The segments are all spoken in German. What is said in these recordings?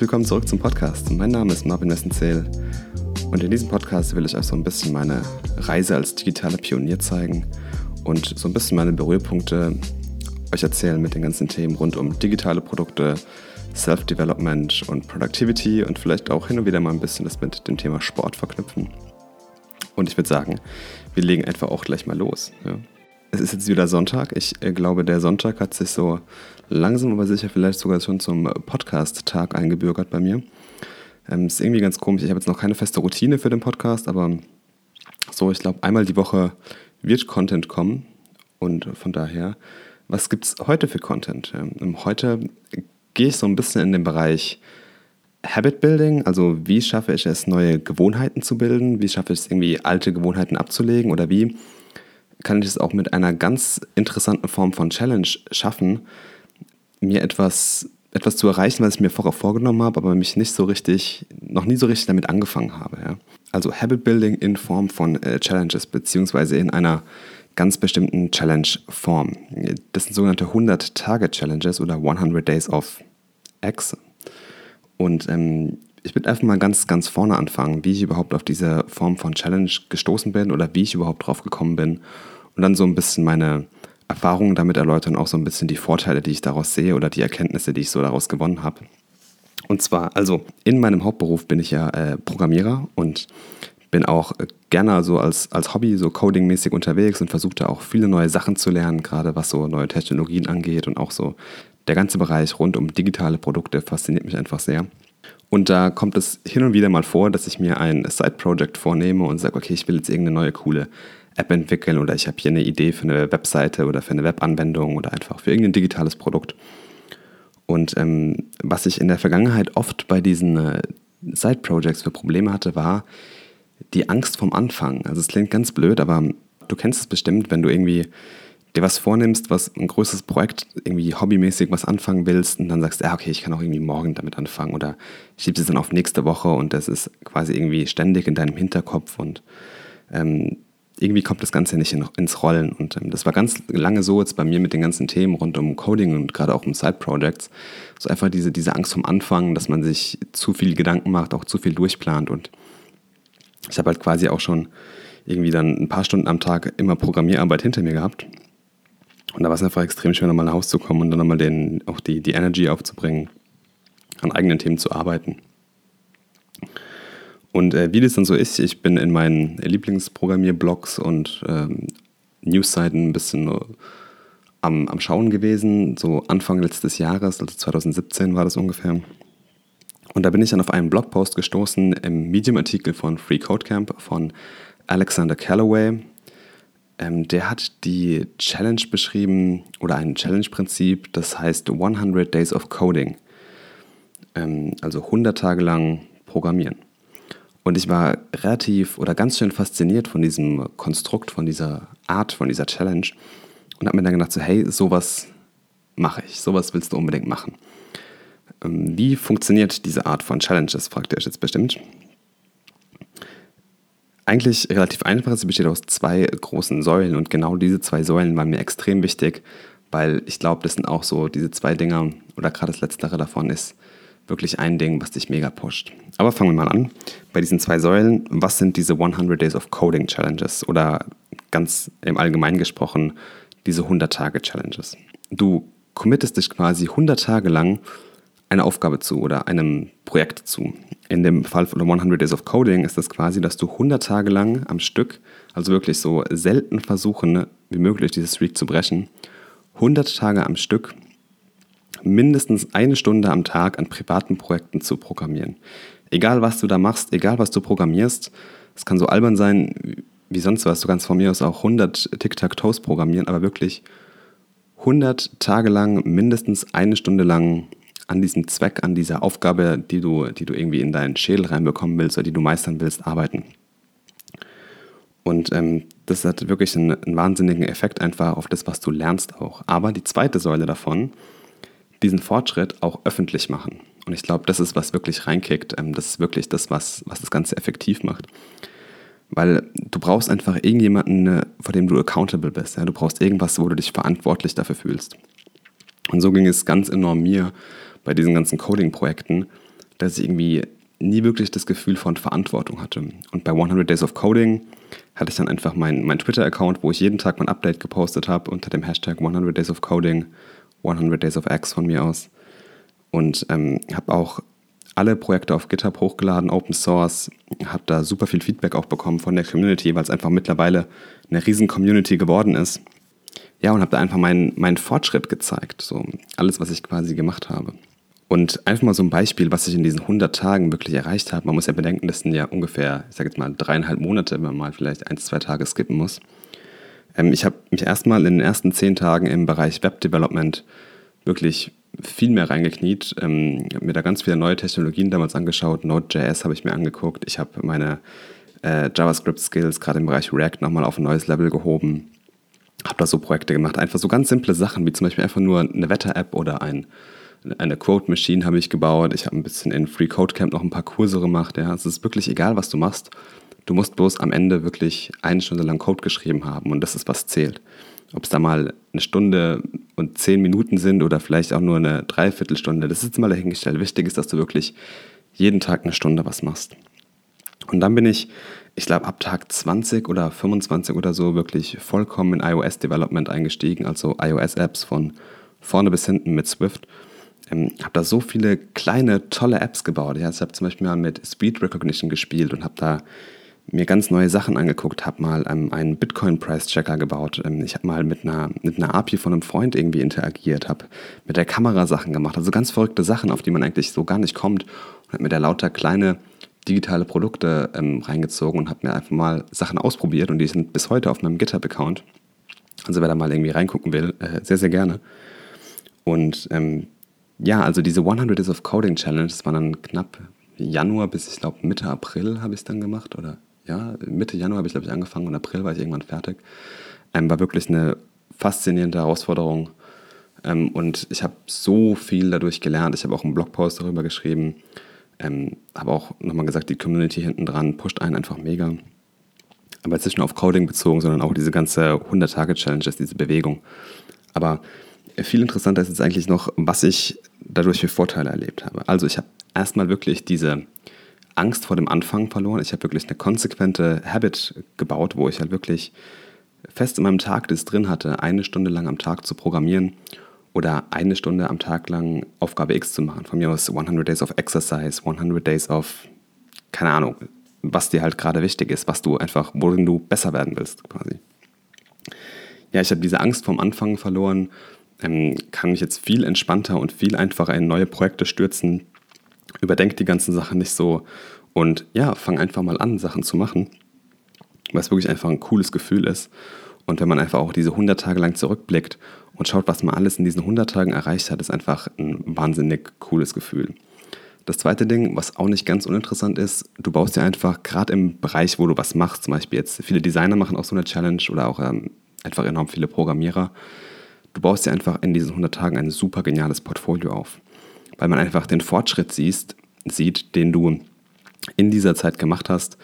willkommen zurück zum Podcast. Mein Name ist Marvin Messenzähl und in diesem Podcast will ich euch so ein bisschen meine Reise als digitaler Pionier zeigen und so ein bisschen meine Berührpunkte euch erzählen mit den ganzen Themen rund um digitale Produkte, Self-Development und Productivity und vielleicht auch hin und wieder mal ein bisschen das mit dem Thema Sport verknüpfen. Und ich würde sagen, wir legen einfach auch gleich mal los. Ja. Es ist jetzt wieder Sonntag. Ich äh, glaube, der Sonntag hat sich so langsam aber sicher vielleicht sogar schon zum Podcast-Tag eingebürgert bei mir. Ähm, ist irgendwie ganz komisch. Ich habe jetzt noch keine feste Routine für den Podcast, aber so, ich glaube, einmal die Woche wird Content kommen. Und von daher, was gibt es heute für Content? Ähm, heute gehe ich so ein bisschen in den Bereich Habit Building, also wie schaffe ich es, neue Gewohnheiten zu bilden, wie schaffe ich es, irgendwie alte Gewohnheiten abzulegen oder wie kann ich es auch mit einer ganz interessanten Form von Challenge schaffen, mir etwas, etwas zu erreichen, was ich mir vorher vorgenommen habe, aber mich nicht so richtig, noch nie so richtig damit angefangen habe. Ja. Also Habit Building in Form von äh, Challenges, beziehungsweise in einer ganz bestimmten Challenge-Form. Das sind sogenannte 100-Tage-Challenges oder 100 Days of X. Und ähm, ich würde einfach mal ganz, ganz vorne anfangen, wie ich überhaupt auf diese Form von Challenge gestoßen bin oder wie ich überhaupt drauf gekommen bin. Und dann so ein bisschen meine Erfahrungen damit erläutern, auch so ein bisschen die Vorteile, die ich daraus sehe oder die Erkenntnisse, die ich so daraus gewonnen habe. Und zwar, also in meinem Hauptberuf bin ich ja äh, Programmierer und bin auch äh, gerne so als, als Hobby so codingmäßig unterwegs und versuche da auch viele neue Sachen zu lernen, gerade was so neue Technologien angeht und auch so der ganze Bereich rund um digitale Produkte fasziniert mich einfach sehr. Und da kommt es hin und wieder mal vor, dass ich mir ein Side-Project vornehme und sage, okay, ich will jetzt irgendeine neue coole App entwickeln oder ich habe hier eine Idee für eine Webseite oder für eine Webanwendung oder einfach für irgendein digitales Produkt. Und ähm, was ich in der Vergangenheit oft bei diesen äh, Side-Projects für Probleme hatte, war die Angst vom Anfang. Also es klingt ganz blöd, aber du kennst es bestimmt, wenn du irgendwie dir was vornimmst, was ein größeres Projekt, irgendwie hobbymäßig was anfangen willst und dann sagst, ja, okay, ich kann auch irgendwie morgen damit anfangen oder schiebst es dann auf nächste Woche und das ist quasi irgendwie ständig in deinem Hinterkopf und ähm, irgendwie kommt das Ganze nicht in, ins Rollen. Und ähm, das war ganz lange so jetzt bei mir mit den ganzen Themen rund um Coding und gerade auch um Side-Projects. So einfach diese, diese Angst vom Anfang, dass man sich zu viel Gedanken macht, auch zu viel durchplant. Und ich habe halt quasi auch schon irgendwie dann ein paar Stunden am Tag immer Programmierarbeit hinter mir gehabt und da war es einfach extrem schön, nochmal nach Hause zu kommen und dann nochmal den, auch die, die Energy aufzubringen, an eigenen Themen zu arbeiten. Und äh, wie das dann so ist, ich bin in meinen Lieblingsprogrammierblogs und ähm, Newsseiten ein bisschen am, am Schauen gewesen, so Anfang letztes Jahres, also 2017 war das ungefähr. Und da bin ich dann auf einen Blogpost gestoßen im Medium-Artikel von Free Code Camp von Alexander Calloway, ähm, der hat die Challenge beschrieben oder ein Challenge-Prinzip, das heißt 100 Days of Coding. Ähm, also 100 Tage lang Programmieren. Und ich war relativ oder ganz schön fasziniert von diesem Konstrukt, von dieser Art, von dieser Challenge und habe mir dann gedacht, so, hey, sowas mache ich, sowas willst du unbedingt machen. Ähm, wie funktioniert diese Art von Challenges, fragt ihr euch jetzt bestimmt eigentlich relativ einfach. Sie besteht aus zwei großen Säulen und genau diese zwei Säulen waren mir extrem wichtig, weil ich glaube, das sind auch so diese zwei Dinger oder gerade das letztere davon ist wirklich ein Ding, was dich mega pusht. Aber fangen wir mal an. Bei diesen zwei Säulen, was sind diese 100 Days of Coding Challenges oder ganz im Allgemeinen gesprochen diese 100 Tage Challenges? Du committest dich quasi 100 Tage lang einer Aufgabe zu oder einem Projekt zu. In dem Fall von 100 Days of Coding ist das quasi, dass du 100 Tage lang am Stück, also wirklich so selten versuchen wie möglich, dieses Streak zu brechen, 100 Tage am Stück mindestens eine Stunde am Tag an privaten Projekten zu programmieren. Egal was du da machst, egal was du programmierst, es kann so albern sein wie sonst was, du kannst von mir aus auch 100 Tic-Tac-Toes programmieren, aber wirklich 100 Tage lang, mindestens eine Stunde lang an diesem Zweck, an dieser Aufgabe, die du, die du irgendwie in deinen Schädel reinbekommen willst oder die du meistern willst, arbeiten. Und ähm, das hat wirklich einen, einen, wahnsinnigen Effekt einfach auf das, was du lernst auch. Aber die zweite Säule davon, diesen Fortschritt auch öffentlich machen. Und ich glaube, das ist, was wirklich reinkickt. Ähm, das ist wirklich das, was, was das Ganze effektiv macht. Weil du brauchst einfach irgendjemanden, äh, vor dem du accountable bist. Ja? Du brauchst irgendwas, wo du dich verantwortlich dafür fühlst. Und so ging es ganz enorm mir bei diesen ganzen Coding-Projekten, dass ich irgendwie nie wirklich das Gefühl von Verantwortung hatte. Und bei 100 Days of Coding hatte ich dann einfach meinen mein Twitter-Account, wo ich jeden Tag mein Update gepostet habe unter dem Hashtag 100 Days of Coding, 100 Days of X von mir aus. Und ähm, habe auch alle Projekte auf GitHub hochgeladen, Open Source, habe da super viel Feedback auch bekommen von der Community, weil es einfach mittlerweile eine riesen Community geworden ist. Ja, und habe da einfach meinen, meinen Fortschritt gezeigt, so alles, was ich quasi gemacht habe. Und einfach mal so ein Beispiel, was ich in diesen 100 Tagen wirklich erreicht habe. Man muss ja bedenken, das sind ja ungefähr, ich sage jetzt mal, dreieinhalb Monate, wenn man mal vielleicht ein, zwei Tage skippen muss. Ähm, ich habe mich erstmal in den ersten zehn Tagen im Bereich Web Development wirklich viel mehr reingekniet. Ähm, habe mir da ganz viele neue Technologien damals angeschaut. Node.js habe ich mir angeguckt. Ich habe meine äh, JavaScript-Skills gerade im Bereich React nochmal auf ein neues Level gehoben. Habe da so Projekte gemacht. Einfach so ganz simple Sachen, wie zum Beispiel einfach nur eine Wetter-App oder ein eine Quote Machine habe ich gebaut. Ich habe ein bisschen in Free Code Camp noch ein paar Kurse gemacht. Ja. Es ist wirklich egal, was du machst. Du musst bloß am Ende wirklich eine Stunde lang Code geschrieben haben und das ist, was zählt. Ob es da mal eine Stunde und zehn Minuten sind oder vielleicht auch nur eine Dreiviertelstunde, das ist mal dahingestellt. Wichtig ist, dass du wirklich jeden Tag eine Stunde was machst. Und dann bin ich, ich glaube, ab Tag 20 oder 25 oder so wirklich vollkommen in iOS-Development eingestiegen, also iOS-Apps von vorne bis hinten mit Swift ähm, habe da so viele kleine, tolle Apps gebaut. Ja. Ich habe zum Beispiel mal mit Speed Recognition gespielt und habe da mir ganz neue Sachen angeguckt, habe mal ähm, einen Bitcoin-Price-Checker gebaut. Ähm, ich habe mal mit einer, mit einer API von einem Freund irgendwie interagiert, habe mit der Kamera Sachen gemacht. Also ganz verrückte Sachen, auf die man eigentlich so gar nicht kommt. Und habe mir da lauter kleine digitale Produkte ähm, reingezogen und habe mir einfach mal Sachen ausprobiert und die sind bis heute auf meinem GitHub-Account. Also wer da mal irgendwie reingucken will, äh, sehr, sehr gerne. Und ähm, ja, also diese 100 Days of Coding Challenge, das war dann knapp Januar bis, ich glaube, Mitte April habe ich es dann gemacht. Oder ja, Mitte Januar habe ich, glaube ich, angefangen und April war ich irgendwann fertig. Ähm, war wirklich eine faszinierende Herausforderung. Ähm, und ich habe so viel dadurch gelernt. Ich habe auch einen Blogpost darüber geschrieben. Ähm, habe auch nochmal gesagt, die Community hinten dran pusht einen einfach mega. Aber jetzt nicht nur auf Coding bezogen, sondern auch diese ganze 100-Tage-Challenges, diese Bewegung. Aber viel interessanter ist jetzt eigentlich noch, was ich dadurch für Vorteile erlebt habe. Also ich habe erstmal wirklich diese Angst vor dem Anfang verloren. Ich habe wirklich eine konsequente Habit gebaut, wo ich halt wirklich fest in meinem Tag das drin hatte, eine Stunde lang am Tag zu programmieren oder eine Stunde am Tag lang Aufgabe X zu machen. Von mir aus 100 Days of Exercise, 100 Days of, keine Ahnung, was dir halt gerade wichtig ist, was du einfach, worin du besser werden willst, quasi. Ja, ich habe diese Angst vom Anfang verloren ähm, kann mich jetzt viel entspannter und viel einfacher in neue Projekte stürzen. Überdenk die ganzen Sachen nicht so und ja, fang einfach mal an, Sachen zu machen, weil es wirklich einfach ein cooles Gefühl ist. Und wenn man einfach auch diese 100 Tage lang zurückblickt und schaut, was man alles in diesen 100 Tagen erreicht hat, ist einfach ein wahnsinnig cooles Gefühl. Das zweite Ding, was auch nicht ganz uninteressant ist, du baust dir einfach gerade im Bereich, wo du was machst, zum Beispiel jetzt viele Designer machen auch so eine Challenge oder auch ähm, einfach enorm viele Programmierer, Du baust dir einfach in diesen 100 Tagen ein super geniales Portfolio auf, weil man einfach den Fortschritt siehst, sieht, den du in dieser Zeit gemacht hast.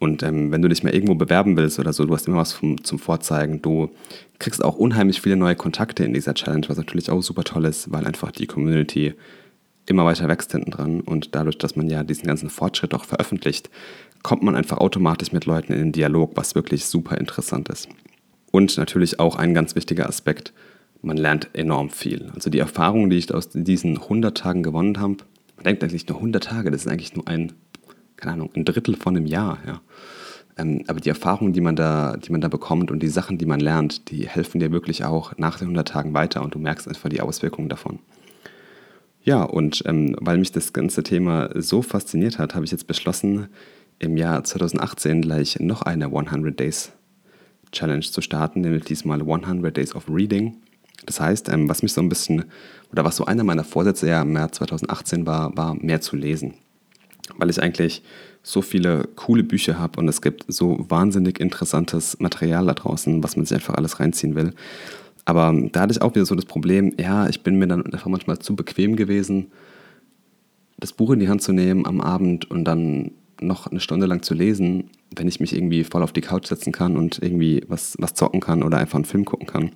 Und ähm, wenn du dich mal irgendwo bewerben willst oder so, du hast immer was vom, zum Vorzeigen. Du kriegst auch unheimlich viele neue Kontakte in dieser Challenge, was natürlich auch super toll ist, weil einfach die Community immer weiter wächst hinten dran. Und dadurch, dass man ja diesen ganzen Fortschritt auch veröffentlicht, kommt man einfach automatisch mit Leuten in den Dialog, was wirklich super interessant ist. Und natürlich auch ein ganz wichtiger Aspekt, man lernt enorm viel. Also die Erfahrungen, die ich aus diesen 100 Tagen gewonnen habe, man denkt eigentlich nur 100 Tage, das ist eigentlich nur ein, keine Ahnung, ein Drittel von einem Jahr. Ja. Ähm, aber die Erfahrungen, die man, da, die man da bekommt und die Sachen, die man lernt, die helfen dir wirklich auch nach den 100 Tagen weiter und du merkst einfach die Auswirkungen davon. Ja, und ähm, weil mich das ganze Thema so fasziniert hat, habe ich jetzt beschlossen, im Jahr 2018 gleich noch eine 100 Days Challenge zu starten, nämlich diesmal 100 Days of Reading. Das heißt, ähm, was mich so ein bisschen, oder was so einer meiner Vorsätze ja im März 2018 war, war mehr zu lesen. Weil ich eigentlich so viele coole Bücher habe und es gibt so wahnsinnig interessantes Material da draußen, was man sich einfach alles reinziehen will. Aber da hatte ich auch wieder so das Problem, ja, ich bin mir dann einfach manchmal zu bequem gewesen, das Buch in die Hand zu nehmen am Abend und dann noch eine Stunde lang zu lesen, wenn ich mich irgendwie voll auf die Couch setzen kann und irgendwie was, was zocken kann oder einfach einen Film gucken kann.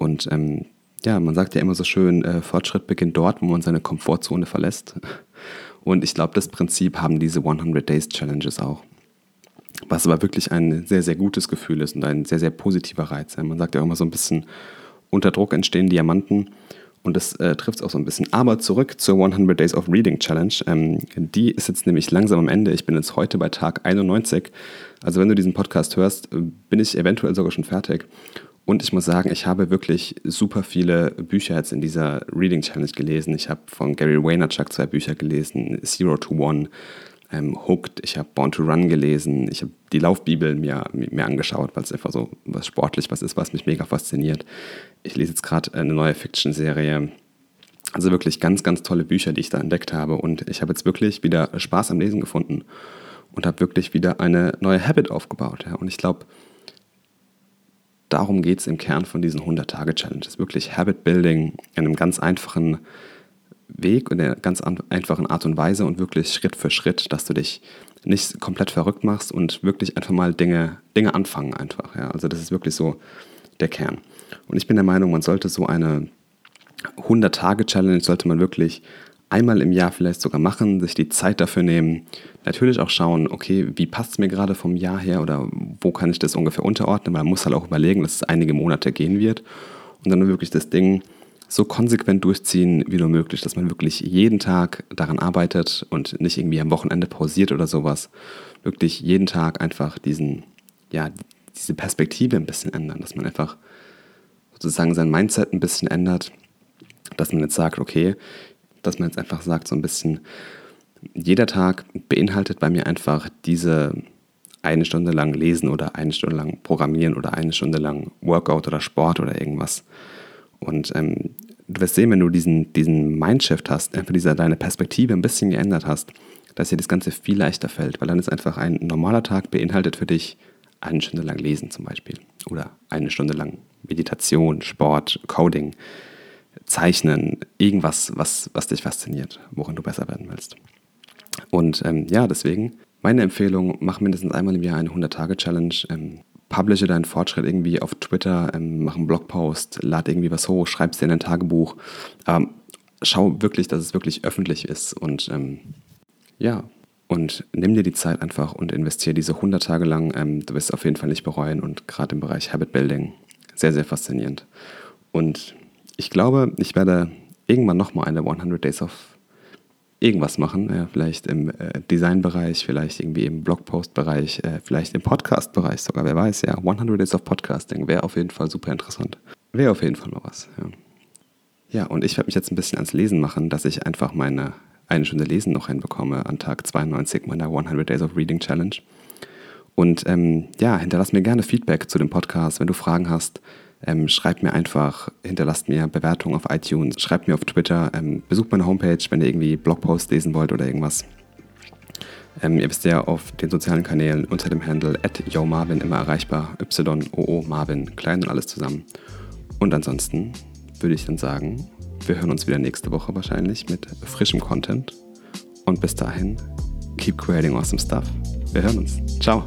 Und ähm, ja, man sagt ja immer so schön, äh, Fortschritt beginnt dort, wo man seine Komfortzone verlässt. Und ich glaube, das Prinzip haben diese 100 Days Challenges auch. Was aber wirklich ein sehr, sehr gutes Gefühl ist und ein sehr, sehr positiver Reiz. Man sagt ja immer so ein bisschen, unter Druck entstehen Diamanten. Und das äh, trifft es auch so ein bisschen. Aber zurück zur 100 Days of Reading Challenge. Ähm, die ist jetzt nämlich langsam am Ende. Ich bin jetzt heute bei Tag 91. Also wenn du diesen Podcast hörst, bin ich eventuell sogar schon fertig. Und ich muss sagen, ich habe wirklich super viele Bücher jetzt in dieser Reading Challenge gelesen. Ich habe von Gary Vaynerchuk zwei Bücher gelesen, Zero to One, ähm, Hooked, ich habe Born to Run gelesen, ich habe die Laufbibel mir, mir angeschaut, weil es einfach so was sportlich was ist, was mich mega fasziniert. Ich lese jetzt gerade eine neue Fiction-Serie. Also wirklich ganz, ganz tolle Bücher, die ich da entdeckt habe. Und ich habe jetzt wirklich wieder Spaß am Lesen gefunden und habe wirklich wieder eine neue Habit aufgebaut. Ja. Und ich glaube, darum geht es im Kern von diesen 100-Tage-Challenges. Wirklich Habit Building in einem ganz einfachen Weg und in einer ganz einfachen Art und Weise und wirklich Schritt für Schritt, dass du dich nicht komplett verrückt machst und wirklich einfach mal Dinge, Dinge anfangen einfach. Ja. Also das ist wirklich so der Kern. Und ich bin der Meinung, man sollte so eine 100-Tage-Challenge, sollte man wirklich einmal im Jahr vielleicht sogar machen, sich die Zeit dafür nehmen. Natürlich auch schauen, okay, wie passt es mir gerade vom Jahr her oder wo kann ich das ungefähr unterordnen, weil man muss halt auch überlegen, dass es einige Monate gehen wird. Und dann wirklich das Ding so konsequent durchziehen wie nur möglich, dass man wirklich jeden Tag daran arbeitet und nicht irgendwie am Wochenende pausiert oder sowas. Wirklich jeden Tag einfach diesen, ja, diese Perspektive ein bisschen ändern, dass man einfach sozusagen sein Mindset ein bisschen ändert, dass man jetzt sagt, okay, dass man jetzt einfach sagt, so ein bisschen, jeder Tag beinhaltet bei mir einfach diese eine Stunde lang lesen oder eine Stunde lang programmieren oder eine Stunde lang Workout oder Sport oder irgendwas. Und ähm, du wirst sehen, wenn du diesen, diesen Mindshift hast, einfach diese, deine Perspektive ein bisschen geändert hast, dass dir das Ganze viel leichter fällt, weil dann ist einfach ein normaler Tag beinhaltet für dich eine Stunde lang lesen zum Beispiel oder eine Stunde lang Meditation, Sport, Coding, Zeichnen, irgendwas, was, was dich fasziniert, worin du besser werden willst. Und ähm, ja, deswegen meine Empfehlung, mach mindestens einmal im Jahr eine 100-Tage-Challenge. Ähm, publishe deinen Fortschritt irgendwie auf Twitter, ähm, mach einen Blogpost, lad irgendwie was hoch, schreib es dir in ein Tagebuch. Ähm, schau wirklich, dass es wirklich öffentlich ist und ähm, ja, und nimm dir die Zeit einfach und investiere diese 100 Tage lang. Ähm, du wirst es auf jeden Fall nicht bereuen und gerade im Bereich Habit Building sehr, sehr faszinierend. Und ich glaube, ich werde irgendwann nochmal eine 100 Days of irgendwas machen, ja, vielleicht im äh, Designbereich, vielleicht irgendwie im Blogpost-Bereich, äh, vielleicht im Podcast-Bereich sogar, wer weiß, ja, 100 Days of Podcasting wäre auf jeden Fall super interessant. Wäre auf jeden Fall mal was, ja. Ja, und ich werde mich jetzt ein bisschen ans Lesen machen, dass ich einfach meine eine Stunde Lesen noch hinbekomme an Tag 92 meiner 100 Days of Reading Challenge. Und ähm, ja, hinterlass mir gerne Feedback zu dem Podcast, wenn du Fragen hast ähm, schreibt mir einfach, hinterlasst mir Bewertungen auf iTunes, schreibt mir auf Twitter, ähm, besucht meine Homepage, wenn ihr irgendwie Blogposts lesen wollt oder irgendwas. Ähm, ihr wisst ja auf den sozialen Kanälen unter dem Handle at YoMarvin immer erreichbar, Y-O-O Marvin, klein und alles zusammen. Und ansonsten würde ich dann sagen, wir hören uns wieder nächste Woche wahrscheinlich mit frischem Content. Und bis dahin, keep creating awesome stuff. Wir hören uns. Ciao.